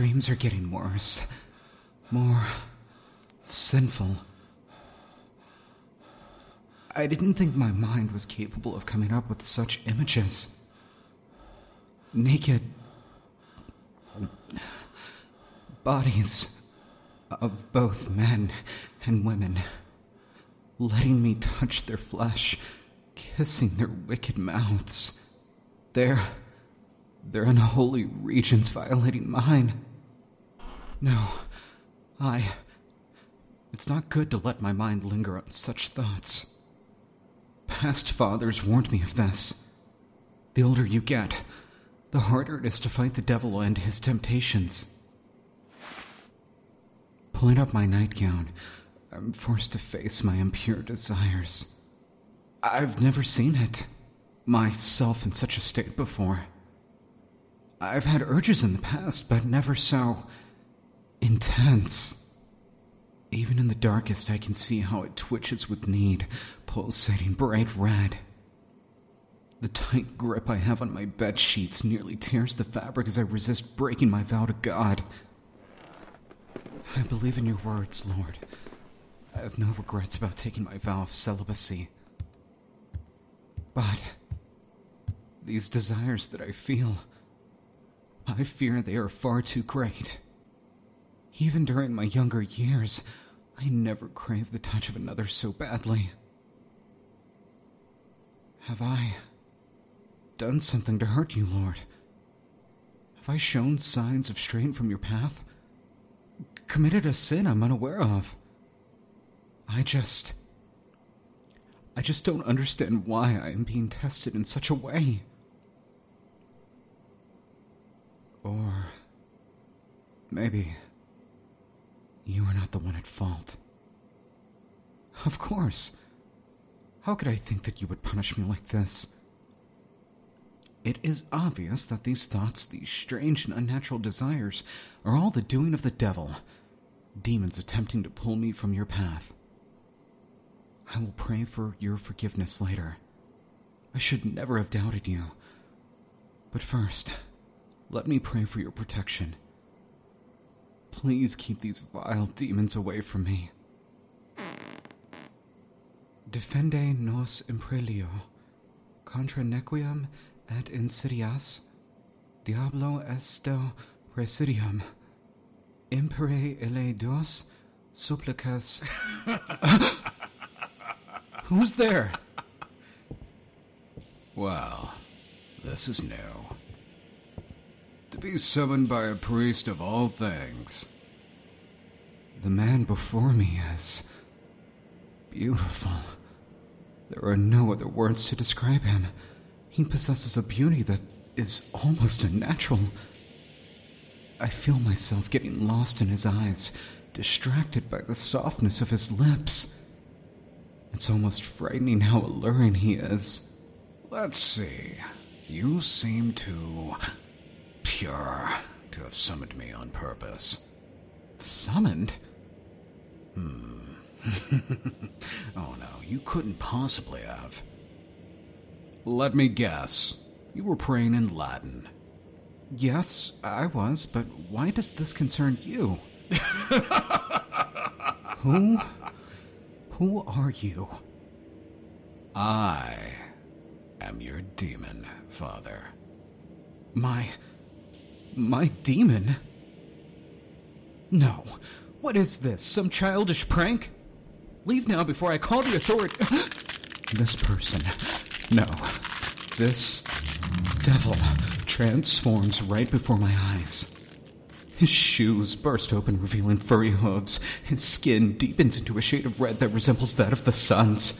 dreams are getting worse. More sinful. I didn't think my mind was capable of coming up with such images. Naked bodies of both men and women, letting me touch their flesh, kissing their wicked mouths. Their, their unholy regions violating mine. No, I. It's not good to let my mind linger on such thoughts. Past fathers warned me of this. The older you get, the harder it is to fight the devil and his temptations. Pulling up my nightgown, I'm forced to face my impure desires. I've never seen it, myself in such a state before. I've had urges in the past, but never so intense. Even in the darkest, I can see how it twitches with need, pulsating bright red. The tight grip I have on my bed sheets nearly tears the fabric as I resist breaking my vow to God. I believe in your words, Lord. I have no regrets about taking my vow of celibacy. But these desires that I feel, I fear they are far too great. Even during my younger years, I never craved the touch of another so badly. Have I done something to hurt you, Lord? Have I shown signs of straying from your path? Committed a sin I'm unaware of? I just. I just don't understand why I am being tested in such a way. Or. Maybe. You are not the one at fault. Of course. How could I think that you would punish me like this? It is obvious that these thoughts, these strange and unnatural desires, are all the doing of the devil. Demons attempting to pull me from your path. I will pray for your forgiveness later. I should never have doubted you. But first, let me pray for your protection. Please keep these vile demons away from me. Defende nos imprelio, contra nequiem et insidias, diablo esto presidium, impere ele dos supplicas. Who's there? Well, this is new. To be summoned by a priest of all things. The man before me is beautiful. There are no other words to describe him. He possesses a beauty that is almost unnatural. I feel myself getting lost in his eyes, distracted by the softness of his lips. It's almost frightening how alluring he is. Let's see. You seem too pure to have summoned me on purpose. Summoned? Hmm. oh no, you couldn't possibly have. Let me guess. You were praying in Latin. Yes, I was, but why does this concern you? who? Who are you? I am your demon, Father. My. My demon? No. What is this? Some childish prank? Leave now before I call the authority. this person. No. This devil transforms right before my eyes. His shoes burst open, revealing furry hooves. His skin deepens into a shade of red that resembles that of the sun's.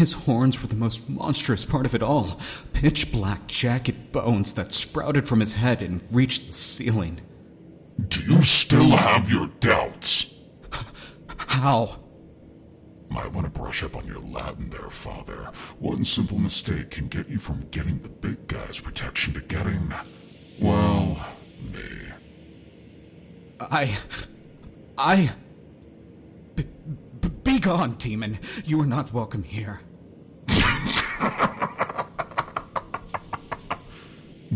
His horns were the most monstrous part of it all pitch black, jagged bones that sprouted from his head and reached the ceiling. Do you still have your doubts? How? Might want to brush up on your Latin there, Father. One simple mistake can get you from getting the big guy's protection to getting, well, me. I. I. B- b- be gone, demon. You are not welcome here.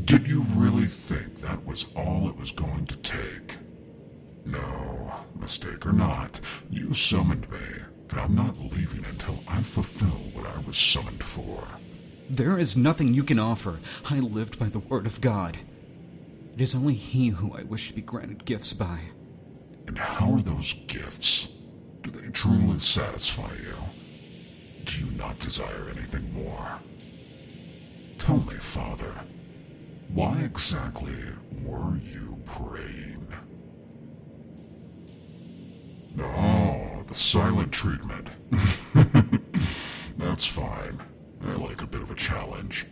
Did you really think that was all it was going to take? No, mistake or not, you summoned me, and I'm not leaving until I fulfill what I was summoned for. There is nothing you can offer. I lived by the word of God. It is only He who I wish to be granted gifts by. And how are those gifts? Do they truly satisfy you? Do you not desire anything more? Tell me, Father, why exactly were you praying? Oh, the silent treatment. That's fine. I like a bit of a challenge.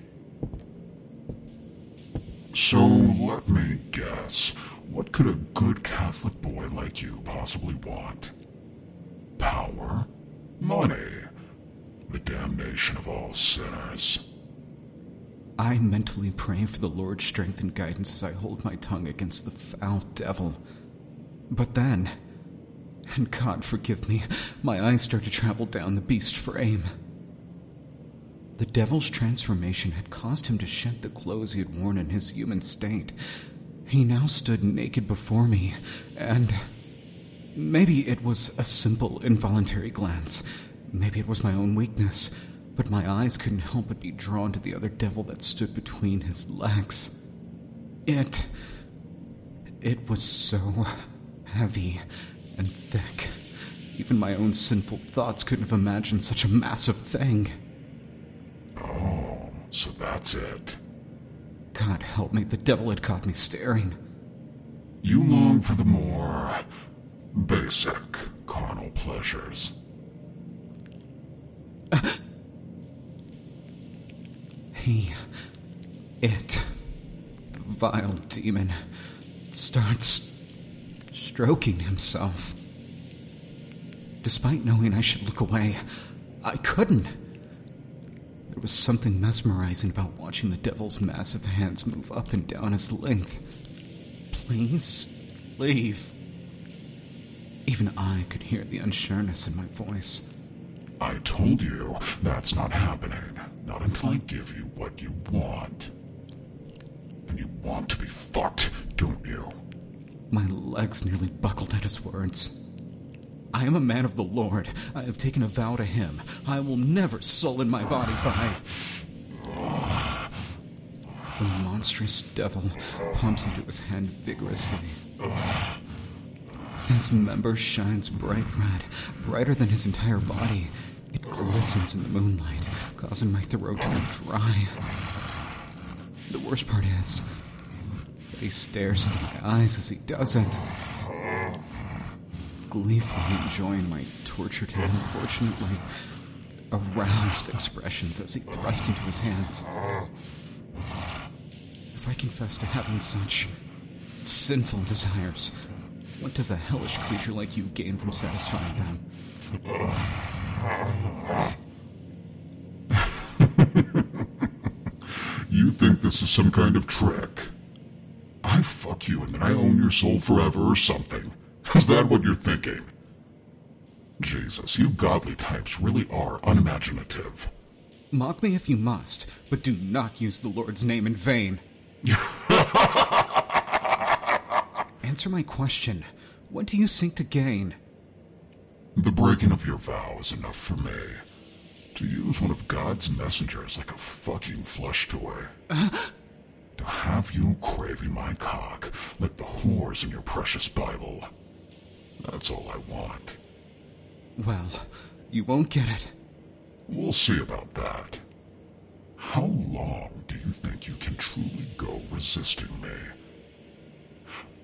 So let me guess. What could a good Catholic boy like you possibly want? Power? Money? The damnation of all sinners. I mentally pray for the Lord's strength and guidance as I hold my tongue against the foul devil. But then, and God forgive me, my eyes start to travel down the beast for aim. The devil's transformation had caused him to shed the clothes he had worn in his human state. He now stood naked before me, and maybe it was a simple, involuntary glance. Maybe it was my own weakness, but my eyes couldn't help but be drawn to the other devil that stood between his legs. It. It was so heavy and thick. Even my own sinful thoughts couldn't have imagined such a massive thing. Oh, so that's it. God help me, the devil had caught me staring. You long for the more basic carnal pleasures. He. It. The vile demon. starts stroking himself. Despite knowing I should look away, I couldn't. There was something mesmerizing about watching the devil's massive hands move up and down his length. Please, leave. Even I could hear the unsureness in my voice. I told you that's not happening. Not until I give you what you want. And you want to be fucked, don't you? My legs nearly buckled at his words. I am a man of the Lord. I have taken a vow to him. I will never sullen my body by. The monstrous devil pumps into his hand vigorously. His member shines bright red, brighter than his entire body. It glistens in the moonlight, causing my throat to go dry. The worst part is that he stares into my eyes as he does it gleefully enjoying my tortured and unfortunately aroused expressions as he thrust into his hands. If I confess to having such sinful desires, what does a hellish creature like you gain from satisfying them? This is some kind of trick? I fuck you and then I own your soul forever or something. Is that what you're thinking? Jesus, you godly types really are unimaginative. Mock me if you must, but do not use the Lord's name in vain. Answer my question. What do you seek to gain? The breaking of your vow is enough for me. To use one of God's messengers like a fucking flesh toy. to have you craving my cock like the whores in your precious Bible. That's all I want. Well, you won't get it. We'll see about that. How long do you think you can truly go resisting me?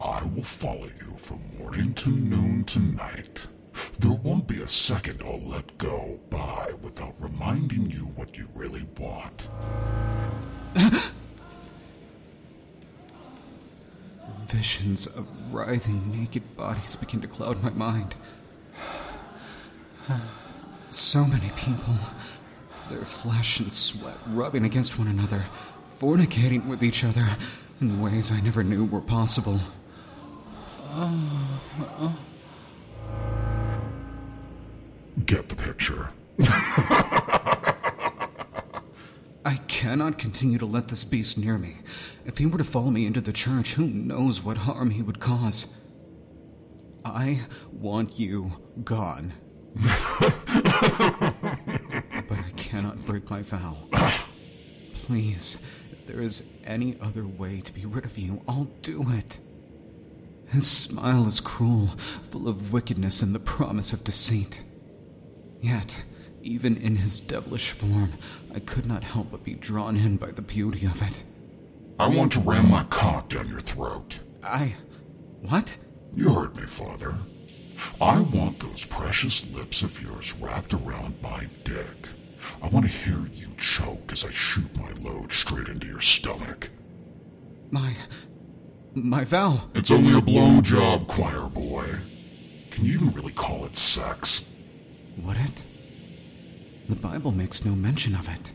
I will follow you from morning to noon tonight. There won't be a second I'll let go by without reminding you what you really want. Visions of writhing naked bodies begin to cloud my mind. So many people, their flesh and sweat rubbing against one another, fornicating with each other in ways I never knew were possible. Uh, uh, Get the picture. I cannot continue to let this beast near me. If he were to follow me into the church, who knows what harm he would cause. I want you gone. but I cannot break my vow. Please, if there is any other way to be rid of you, I'll do it. His smile is cruel, full of wickedness and the promise of deceit. Yet, even in his devilish form, I could not help but be drawn in by the beauty of it. I want to ram my cock down your throat. I. What? You heard me, Father. I want those precious lips of yours wrapped around my dick. I want to hear you choke as I shoot my load straight into your stomach. My. My vow. It's only a blowjob, choir boy. Can you even really call it sex? Would it? The Bible makes no mention of it.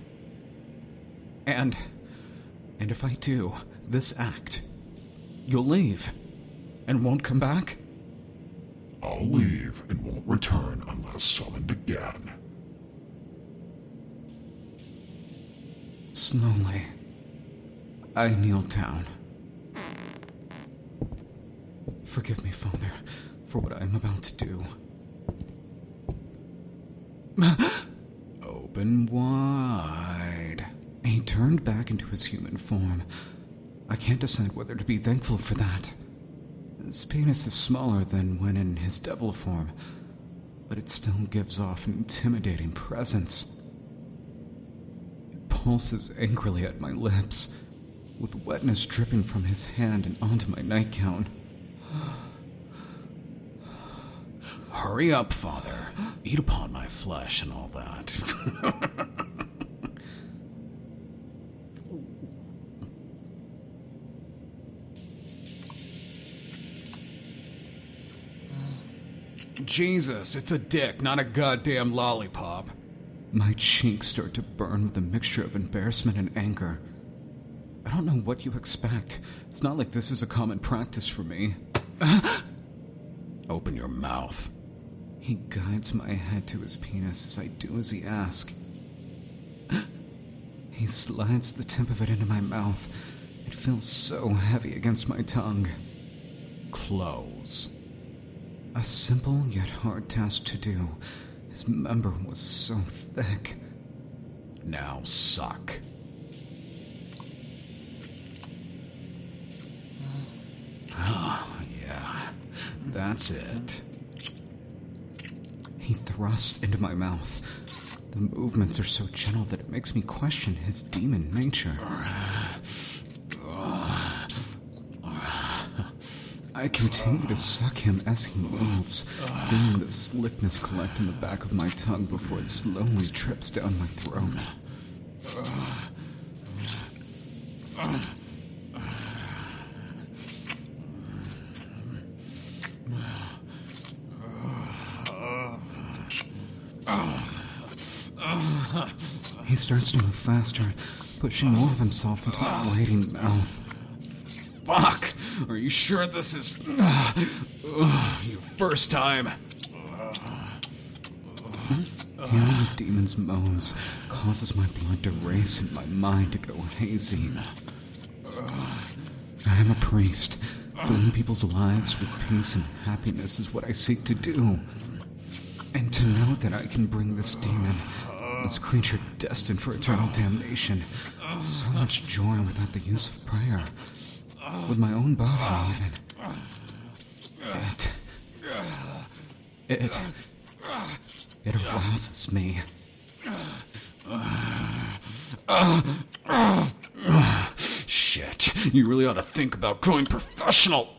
And. And if I do this act, you'll leave and won't come back? I'll leave and won't return unless summoned again. Slowly, I kneel down. Forgive me, Father, for what I am about to do. Open wide. He turned back into his human form. I can't decide whether to be thankful for that. His penis is smaller than when in his devil form, but it still gives off an intimidating presence. It pulses angrily at my lips, with wetness dripping from his hand and onto my nightgown. Hurry up, Father. Eat upon my flesh and all that. Jesus, it's a dick, not a goddamn lollipop. My cheeks start to burn with a mixture of embarrassment and anger. I don't know what you expect. It's not like this is a common practice for me. Open your mouth. He guides my head to his penis as I do as he asks. He slides the tip of it into my mouth. It feels so heavy against my tongue. Close. A simple yet hard task to do. His member was so thick. Now suck. Oh, yeah. That's it. He thrusts into my mouth. The movements are so gentle that it makes me question his demon nature. I continue to suck him as he moves, feeling the slickness collect in the back of my tongue before it slowly trips down my throat. He starts to move faster, pushing more of himself into my waiting mouth. Fuck! Are you sure this is. Your first time? Hearing the demon's moans causes my blood to race and my mind to go hazy. I am a priest. Filling people's lives with peace and happiness is what I seek to do. And to know that I can bring this demon, this creature destined for eternal damnation, so much joy without the use of prayer, with my own body even. It. It. It arouses me. Shit, you really ought to think about going professional.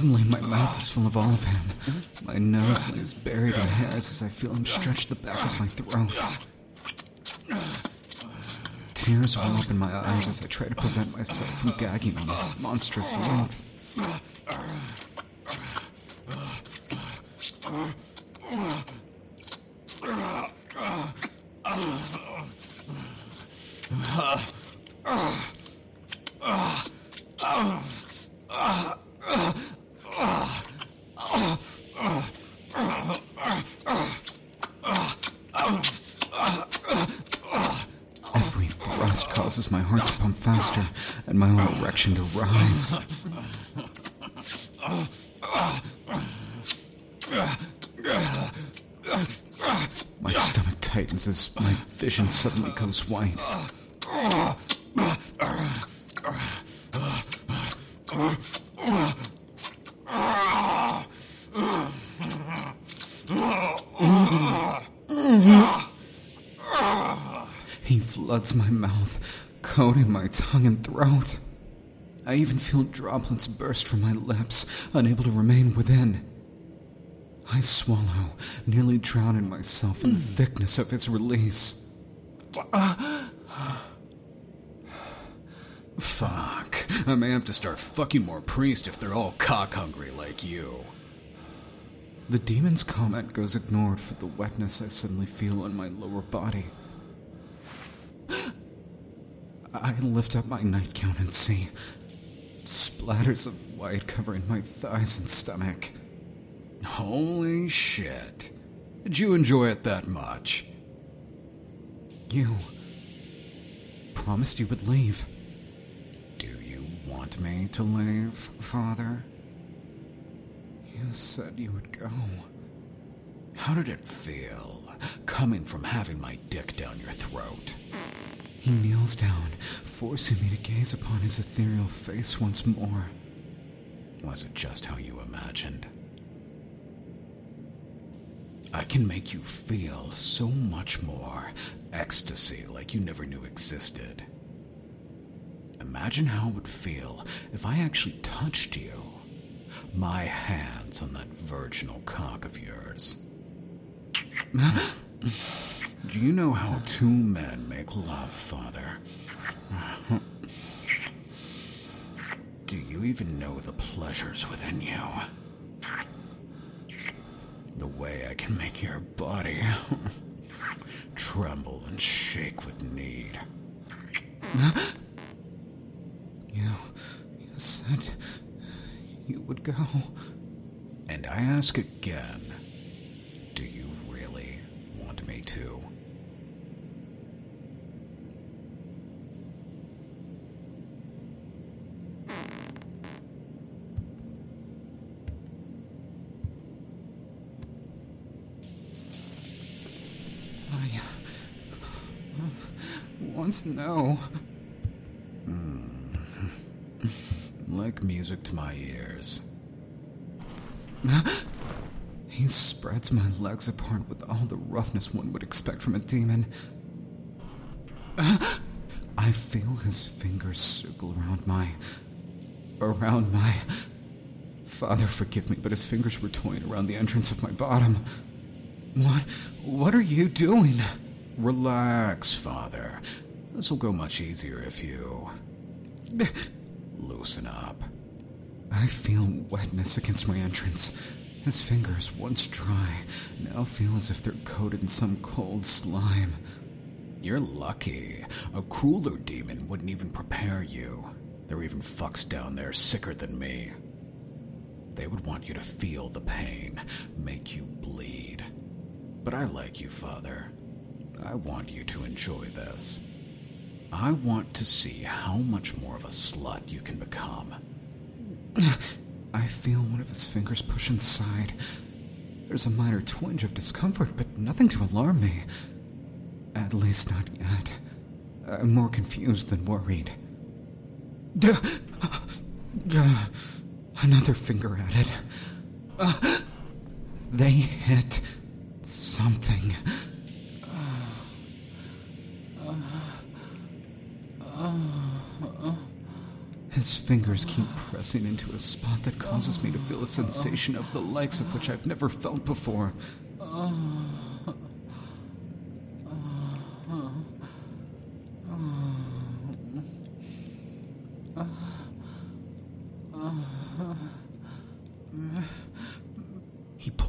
Suddenly, my mouth is full of all of him. My nose is buried in hairs as I feel him stretch the back of my throat. Tears well up in my eyes as I try to prevent myself from gagging on this monstrous length. My stomach tightens as my vision suddenly goes white. He floods my mouth, coating my tongue and throat. I even feel droplets burst from my lips, unable to remain within. I swallow, nearly drowning myself in the hmm. thickness of its release. Fuck. I may have to start fucking more priests if they're all cock hungry like you. The demon's comment goes ignored for the wetness I suddenly feel on my lower body. I lift up my nightgown and see splatters of white covering my thighs and stomach. Holy shit. Did you enjoy it that much? You promised you would leave. Do you want me to leave, Father? You said you would go. How did it feel, coming from having my dick down your throat? He kneels down, forcing me to gaze upon his ethereal face once more. Was it just how you imagined? I can make you feel so much more ecstasy like you never knew existed. Imagine how it would feel if I actually touched you. My hands on that virginal cock of yours. Do you know how two men make love, Father? Do you even know the pleasures within you? The way I can make your body tremble and shake with need. You, you said you would go. And I ask again do you really want me to? I uh, want to know. Hmm. Like music to my ears. He spreads my legs apart with all the roughness one would expect from a demon. I feel his fingers circle around my. around my. Father, forgive me, but his fingers were toying around the entrance of my bottom. What? What are you doing? Relax, Father. This will go much easier if you. loosen up. I feel wetness against my entrance. His fingers, once dry, now feel as if they're coated in some cold slime. You're lucky. A crueler demon wouldn't even prepare you. There are even fucks down there sicker than me. They would want you to feel the pain, make you bleed. But I like you, Father. I want you to enjoy this. I want to see how much more of a slut you can become. I feel one of his fingers push inside. There's a minor twinge of discomfort, but nothing to alarm me. At least not yet. I'm more confused than worried. Another finger at it. They hit something. His fingers keep pressing into a spot that causes me to feel a sensation of the likes of which I've never felt before.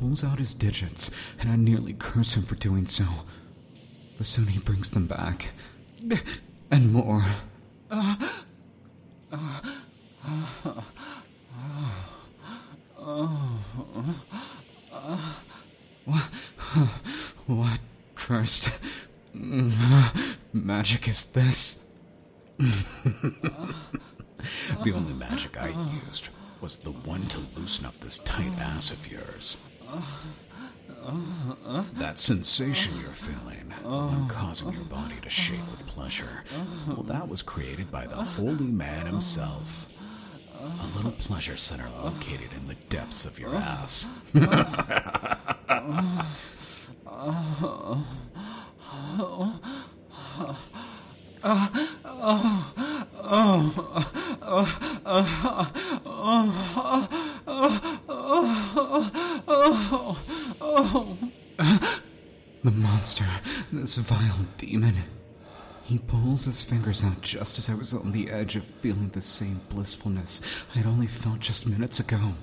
Pulls out his digits, and I nearly curse him for doing so. But soon he brings them back. And more. What, what cursed magic is this? the only magic I used was the one to loosen up this tight ass of yours. That sensation you're feeling when causing your body to shake with pleasure, well, that was created by the holy man himself. A little pleasure center located in the depths of your ass. this vile demon. He pulls his fingers out just as I was on the edge of feeling the same blissfulness I had only felt just minutes ago.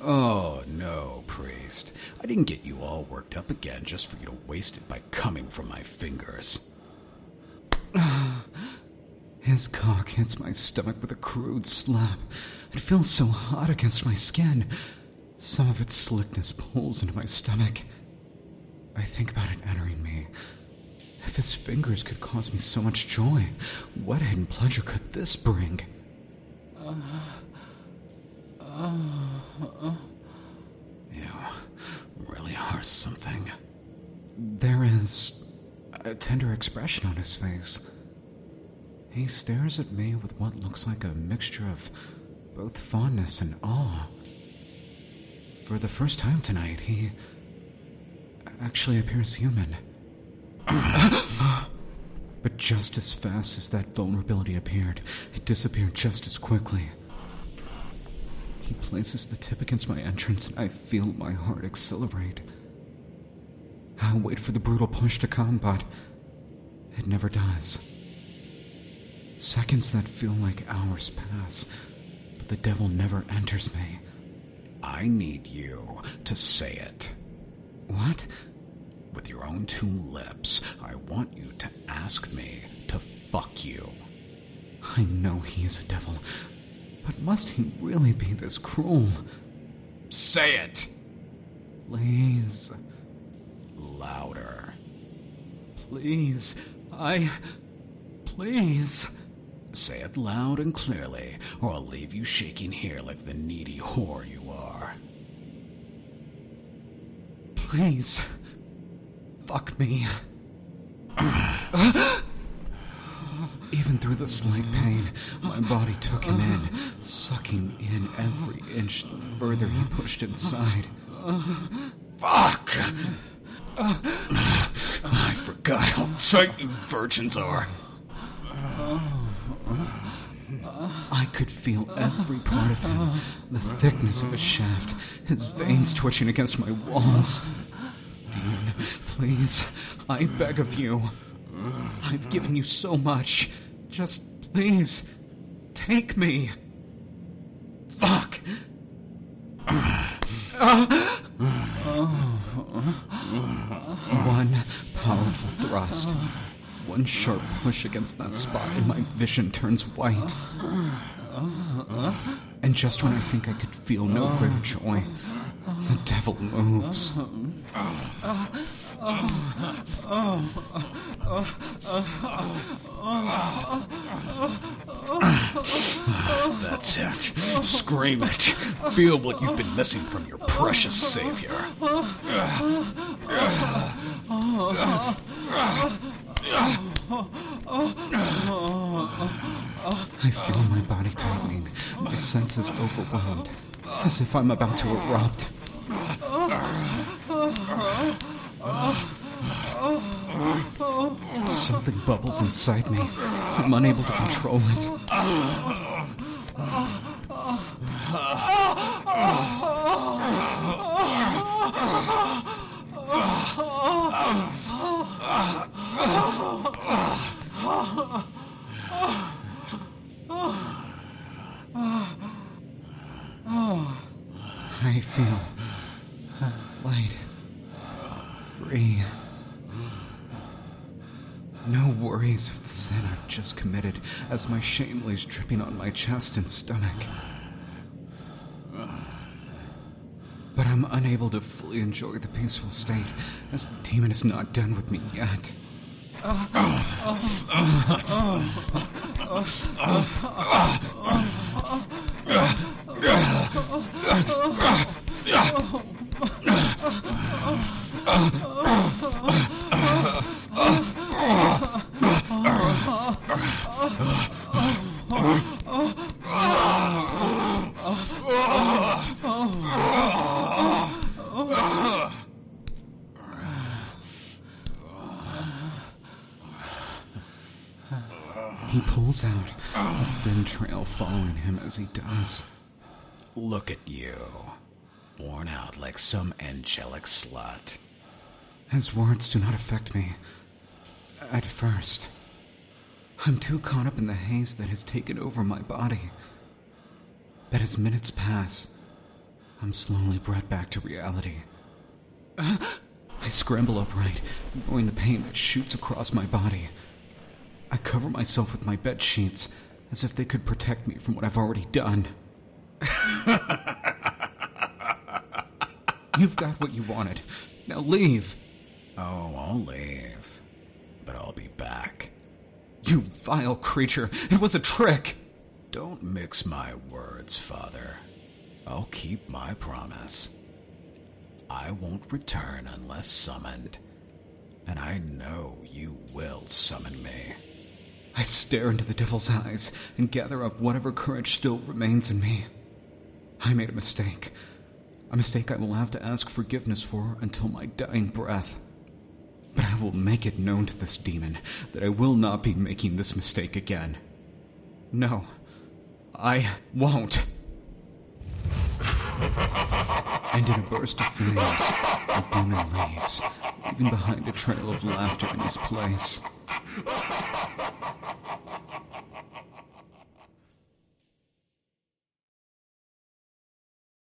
Oh, no, priest. I didn't get you all worked up again just for you to waste it by coming from my fingers. His cock hits my stomach with a crude slap. It feels so hot against my skin. Some of its slickness pulls into my stomach. I think about it entering me. If his fingers could cause me so much joy, what hidden pleasure could this bring? You really are something. There is a tender expression on his face. He stares at me with what looks like a mixture of both fondness and awe. For the first time tonight, he actually appears human. but just as fast as that vulnerability appeared, it disappeared just as quickly. He places the tip against my entrance, and I feel my heart accelerate. I wait for the brutal push to come, but it never does. Seconds that feel like hours pass, but the devil never enters me. I need you to say it. What? With your own two lips, I want you to ask me to fuck you. I know he is a devil, but must he really be this cruel? Say it! Please, Louder. please, I. Please. Say it loud and clearly, or I'll leave you shaking here like the needy whore you are. Please. Fuck me. Even through the slight pain, my body took him in, sucking in every inch the further he pushed inside. Fuck! I forgot how tight you virgins are. I could feel every part of him the thickness of his shaft, his veins twitching against my walls. Dean, please, I beg of you. I've given you so much. Just please, take me. Fuck! One powerful thrust. One sharp push against that spot, and my vision turns white. And just when I think I could feel no greater joy, the devil moves. That's it. Scream it. Feel what you've been missing from your precious savior. I feel my body tightening, my senses overwhelmed, as if I'm about to erupt. Something bubbles inside me. I'm unable to control it. I feel uh, light, free. No worries of the sin I've just committed as my shame lays dripping on my chest and stomach. But I'm unable to fully enjoy the peaceful state as the demon is not done with me yet. He pulls out, a thin trail following him as he does. Look at you. Worn out like some angelic slut. His words do not affect me. At first. I'm too caught up in the haze that has taken over my body. But as minutes pass, I'm slowly brought back to reality. I scramble upright, knowing the pain that shoots across my body. I cover myself with my bed sheets as if they could protect me from what I've already done. You've got what you wanted. Now leave. Oh, I'll leave. But I'll be back. You vile creature. It was a trick. Don't mix my words, Father. I'll keep my promise. I won't return unless summoned. And I know you will summon me. I stare into the devil's eyes and gather up whatever courage still remains in me. I made a mistake. A mistake I will have to ask forgiveness for until my dying breath. But I will make it known to this demon that I will not be making this mistake again. No, I won't. and in a burst of flames, the demon leaves, leaving behind a trail of laughter in his place.